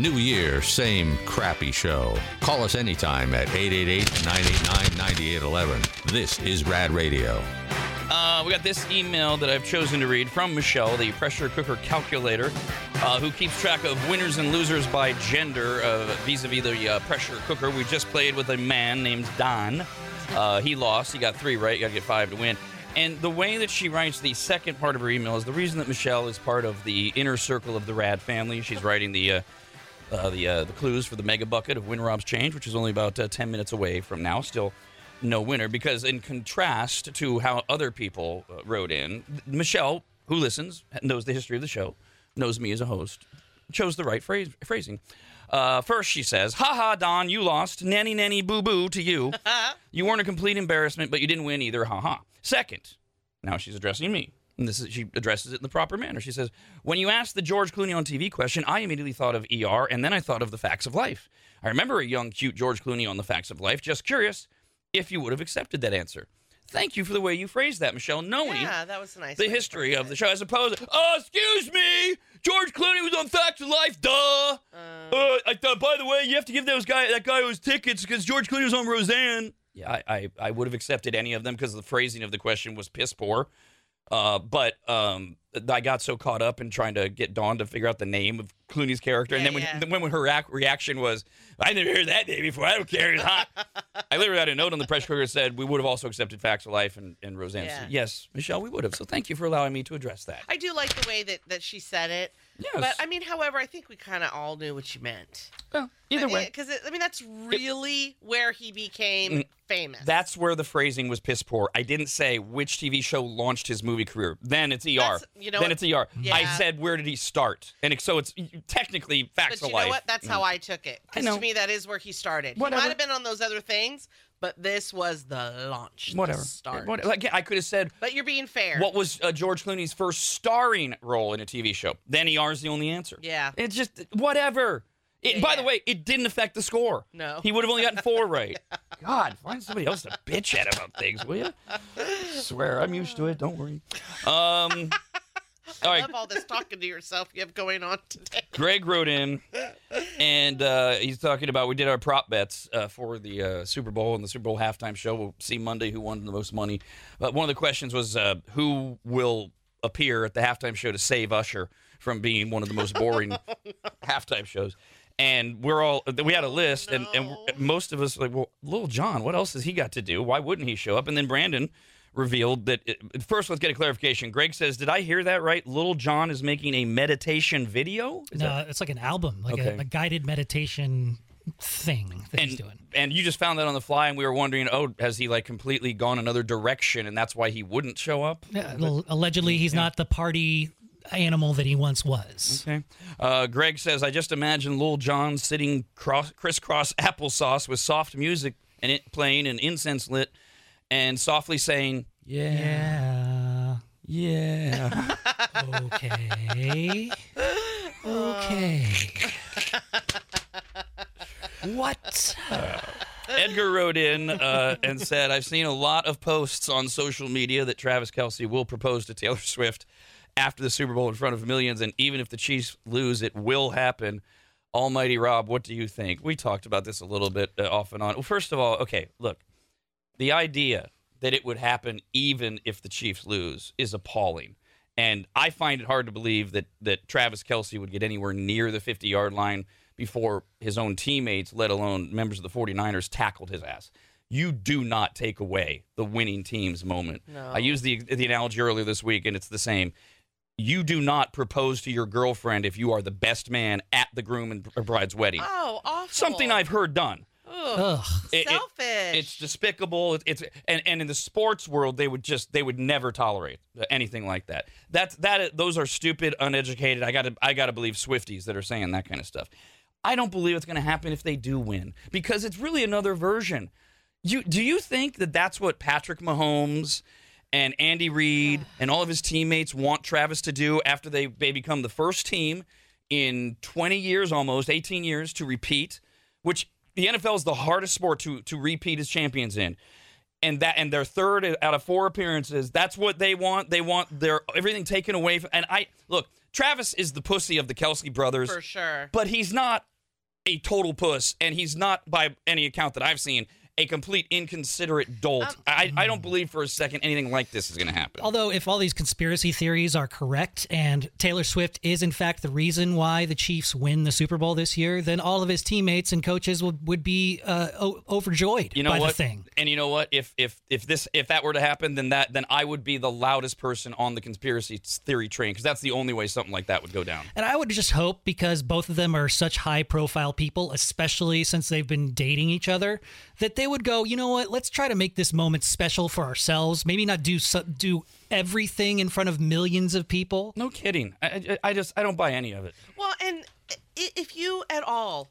New year, same crappy show. Call us anytime at 888-989-9811. This is Rad Radio. Uh, we got this email that I've chosen to read from Michelle, the pressure cooker calculator, uh, who keeps track of winners and losers by gender uh, vis-a-vis the uh, pressure cooker. We just played with a man named Don. Uh, he lost. He got three right. You got to get five to win. And the way that she writes the second part of her email is the reason that Michelle is part of the inner circle of the Rad family. She's writing the uh, the uh, the clues for the mega bucket of Win Rob's Change, which is only about uh, 10 minutes away from now. Still no winner because, in contrast to how other people uh, wrote in, Michelle, who listens, knows the history of the show, knows me as a host, chose the right phrase, phrasing. Uh, first, she says, "Ha ha, Don, you lost. Nanny, nanny, boo boo to you. you weren't a complete embarrassment, but you didn't win either. Ha ha." Second, now she's addressing me. And this is, she addresses it in the proper manner. She says, When you asked the George Clooney on TV question, I immediately thought of ER, and then I thought of the facts of life. I remember a young, cute George Clooney on the facts of life. Just curious if you would have accepted that answer. Thank you for the way you phrased that, Michelle, knowing Yeah, that was nice. the history of the show, as opposed to, oh, excuse me, George Clooney was on Facts of Life, duh. Uh, I thought, by the way, you have to give those guy that guy those tickets because George Clooney was on Roseanne. Yeah, I, I, I would have accepted any of them because the phrasing of the question was piss poor. Uh, but um, I got so caught up in trying to get Dawn to figure out the name of Clooney's character, and then when, yeah. then when her reac- reaction was, "I never heard that name before. I don't care. It's hot." I literally had a note on the press cooker that said we would have also accepted Facts of Life and, and Roseanne. So, Yeah. yes, Michelle, we would have. So thank you for allowing me to address that. I do like the way that that she said it. Yes. But I mean, however, I think we kind of all knew what she meant. Well, either way, because I mean, that's really where he became Mm, famous. that's where the phrasing was piss poor. I didn't say which TV show launched his movie career. Then it's ER. That's- you know then what? it's ER. I said where did he start? And so it's technically facts But you life. know what? That's how I took it. Because to me, that is where he started. Whatever. He might have been on those other things, but this was the launch. the Whatever. start. What- Like I could have said But you're being fair. what was uh, George Clooney's first starring role in a TV show. Then ER is the only answer. Yeah. It's just whatever. It, Yeah, by the way, it didn't affect the score. No. He would have only gotten four right. God, find somebody else to bitch at about things, will you? swear, I'm used to it. Don't worry. Um, all I right. love all this talking to yourself you have going on today. Greg wrote in, and uh, he's talking about we did our prop bets uh, for the uh, Super Bowl and the Super Bowl halftime show. We'll see Monday who won the most money. But one of the questions was uh, who will appear at the halftime show to save Usher from being one of the most boring halftime shows. And we're all we had a list, and, and most of us like, well, Little John, what else has he got to do? Why wouldn't he show up? And then Brandon revealed that it, first. Let's get a clarification. Greg says, "Did I hear that right? Little John is making a meditation video." Is No, that- it's like an album, like Okay. a, a guided meditation thing that he's and doing. and you just found that on the fly, and we were wondering, oh, has he like completely gone another direction, and that's why he wouldn't show up? Yeah, well, allegedly, he's not the party animal that he once was. Okay. Uh, Greg says, I just imagine Lil Jon sitting cross, crisscross applesauce with soft music and it playing and incense lit, and softly saying, "Yeah, Yeah. yeah." Okay. Okay. what? Edgar wrote in uh, and said, I've seen a lot of posts on social media that Travis Kelce will propose to Taylor Swift after the Super Bowl in front of millions. And even if the Chiefs lose, it will happen. Almighty Rob, what do you think? We talked about this a little bit uh, off and on. Well, first of all, okay, look, the idea that it would happen even if the Chiefs lose is appalling. And I find it hard to believe that, that Travis Kelce would get anywhere near the 50 yard line before his own teammates, let alone members of the 49ers, tackled his ass. You do not take away the winning team's moment. No. I used the, the analogy earlier this week, and it's the same. You do not propose to your girlfriend if you are the best man at the groom and bride's wedding. Oh, awful. Something I've heard done. Ugh. Ugh. It- it- Selfish. it's despicable. It- It's and, and in the sports world, they would just they would never tolerate anything like that. That's that. Those are stupid, uneducated. I got to I got to believe Swifties that are saying that kind of stuff. I don't believe it's going to happen if they do win because it's really another version. You do you think that that's what Patrick Mahomes and Andy Reid and all of his teammates want Travis to do after they they become the first team in 20 years almost 18 years to repeat, which the NFL is the hardest sport to to repeat as champions in. And that and their third out of four appearances, that's what they want. They want their everything taken away from and I look, Travis is the pussy of the Kelce brothers, For sure. but he's not a total puss, and he's not, by any account that I've seen, a complete inconsiderate dolt. Um, I, I don't believe for a second anything like this is going to happen. Although, if all these conspiracy theories are correct and Taylor Swift is in fact the reason why the Chiefs win the Super Bowl this year, then all of his teammates and coaches would, would be uh, o- overjoyed You know by what? the thing. And you know what? If if if this if that were to happen, then that then I would be the loudest person on the conspiracy theory train because that's the only way something like that would go down. And I would just hope because both of them are such high profile people, especially since they've been dating each other, that they would go, you know what, let's try to make this moment special for ourselves. Maybe not do so, do everything in front of millions of people. No kidding. I, I, I just I don't buy any of it. Well, and if you at all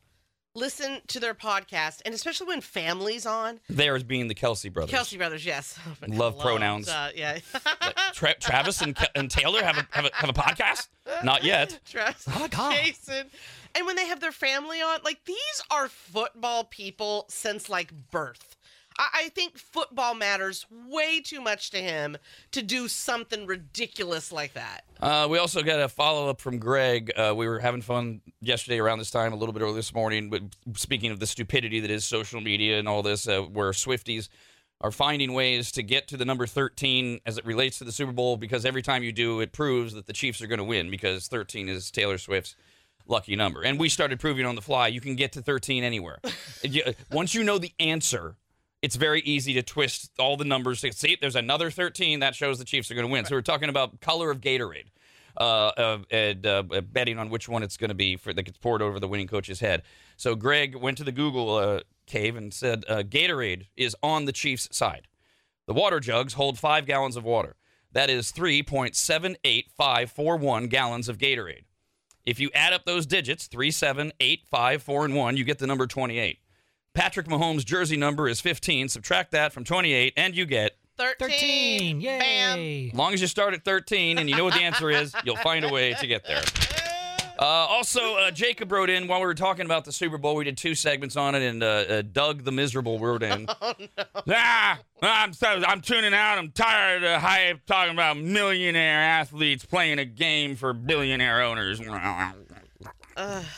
listen to their podcast, and especially when family's on, Theirs being the Kelce brothers. Kelce Brothers, yes. Love Hello. pronouns. Uh, yeah. Tra- Travis and, Ke- and Taylor have a, have a have a podcast? Not yet. Travis, Oh, God. Jason. And when they have their family on, like these are football people since like birth. I, think football matters way too much to him to do something ridiculous like that. Uh, we also got a follow up from Greg. Uh, we were having fun yesterday around this time, a little bit early this morning. But speaking of the stupidity that is social media and all this, uh, where Swifties are finding ways to get to the number 13 as it relates to the Super Bowl, because every time you do, it proves that the Chiefs are going to win because 13 is Taylor Swift's lucky number. And we started proving on the fly you can get to 13 anywhere. Once you know the answer, it's very easy to twist all the numbers. See, there's another 13 that shows the Chiefs are going to win. So we're talking about color of Gatorade, uh, uh, and uh, betting on which one it's going to be for that gets poured over the winning coach's head. So Greg went to the Google uh, cave and said uh, Gatorade is on the Chiefs' side. The water jugs hold five gallons of water. That is 3.78541 gallons of Gatorade. If you add up those digits, 3, 7, 8, 5, 4, and 1, you get the number 28. Patrick Mahomes' jersey number is 15. Subtract that from 28, and you get. 13. 13. Bam. Yay. As long as you start at 13 and you know what the answer is, you'll find a way to get there. Uh, also, uh, Jacob wrote in while we were talking about the Super Bowl. We did two segments on it, and uh, uh, Doug the miserable wrote in. Oh, no. Ah, I'm so, I'm tuning out. I'm tired of hype talking about millionaire athletes playing a game for billionaire owners.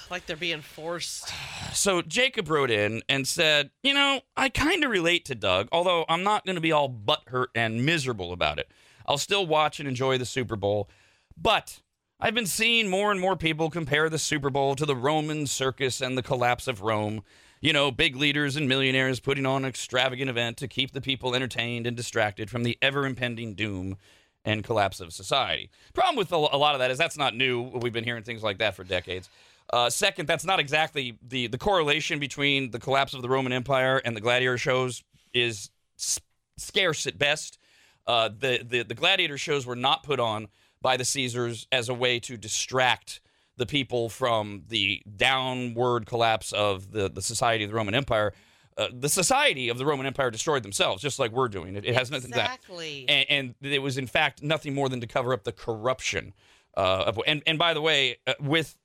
Like they're being forced. So Jacob wrote in and said, You know, I kind of relate to Doug, although I'm not going to be all butthurt and miserable about it. I'll still watch and enjoy the Super Bowl. But I've been seeing more and more people compare the Super Bowl to the Roman circus and the collapse of Rome. You know, big leaders and millionaires putting on an extravagant event to keep the people entertained and distracted from the ever impending doom and collapse of society. Problem with a lot of that is that's not new. We've been hearing things like that for decades. Uh, second, that's not exactly the the correlation between the collapse of the Roman Empire and the gladiator shows is s- scarce at best. Uh, the, the the gladiator shows were not put on by the Caesars as a way to distract the people from the downward collapse of the, the society of the Roman Empire. Uh, the society of the Roman Empire destroyed themselves, just like we're doing. It, it has nothing to that Exactly. and, and it was in fact nothing more than to cover up the corruption uh, of and and by the way uh, with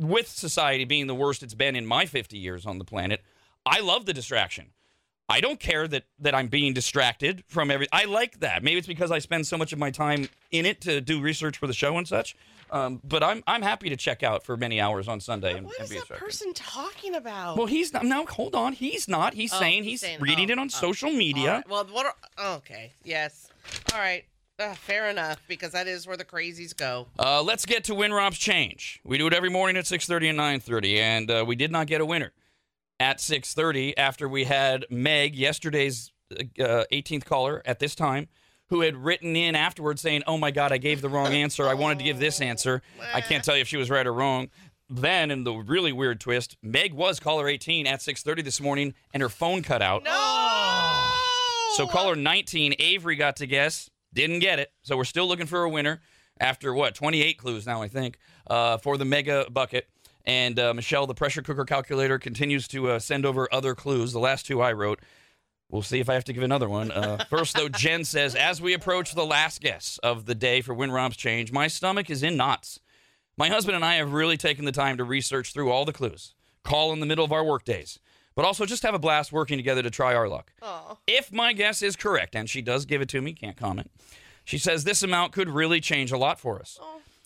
with society being the worst it's been in my 50 years on the planet i love the distraction i don't care that that i'm being distracted from every i like that maybe it's because i spend so much of my time in it to do research for the show and such um, but i'm i'm happy to check out for many hours on sunday and, what and is that distracted. person talking about? well he's not no hold on he's not he's Oh, saying he's saying- reading oh, it on oh, social media right, Well, what? Are, oh, okay. Yes. All right. Uh, fair enough, because that is where the crazies go. Uh, let's get to Win WinRob's change. We do it every morning at 6:30 and 9:30, and uh, we did not get a winner at 6:30 after we had Meg, yesterday's uh, 18th caller at this time, who had written in afterwards saying, "Oh my God, I gave the wrong answer. I wanted to give this answer. I can't tell you if she was right or wrong." Then, in the really weird twist, Meg was caller 18 at 6:30 this morning, and her phone cut out. No. So caller 19, Avery got to guess, didn't get it. So we're still looking for a winner after what 28 clues now, I think, uh, for the mega bucket. And uh, Michelle, the pressure cooker calculator, continues to uh, send over other clues. The last two I wrote. We'll see if I have to give another one. Uh, first, though, Jen says, as we approach the last guess of the day for Win Rob's change, my stomach is in knots. My husband and I have really taken the time to research through all the clues, call in the middle of our work days, but also just have a blast working together to try our luck. Oh. If my guess is correct, and she does give it to me, can't comment, she says this amount could really change a lot for us.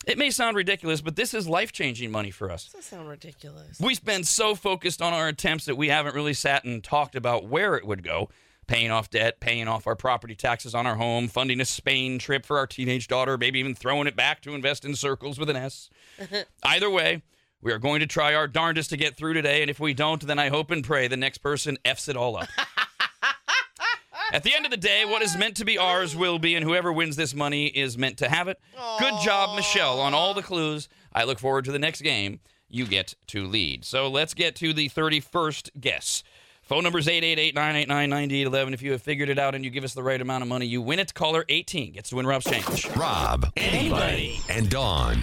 It may sound ridiculous, but this is life changing money for us. Does that sound ridiculous? We've been so focused on our attempts that we haven't really sat and talked about where it would go. Paying off debt, paying off our property taxes on our home, funding a Spain trip for our teenage daughter, maybe even throwing it back to invest in circles with an S. Either way, we are going to try our darndest to get through today, and if we don't, then I hope and pray the next person F's it all up. At the end of the day, what is meant to be ours will be, and whoever wins this money is meant to have it. Good job, Michelle, on all the clues. I look forward to the next game. You get to lead. So let's get to the 31st guess. Phone number is 888-989-9811. If you have figured it out and you give us the right amount of money, you win it. Caller 18 gets to win Rob's change. Rob, anybody, and Dawn.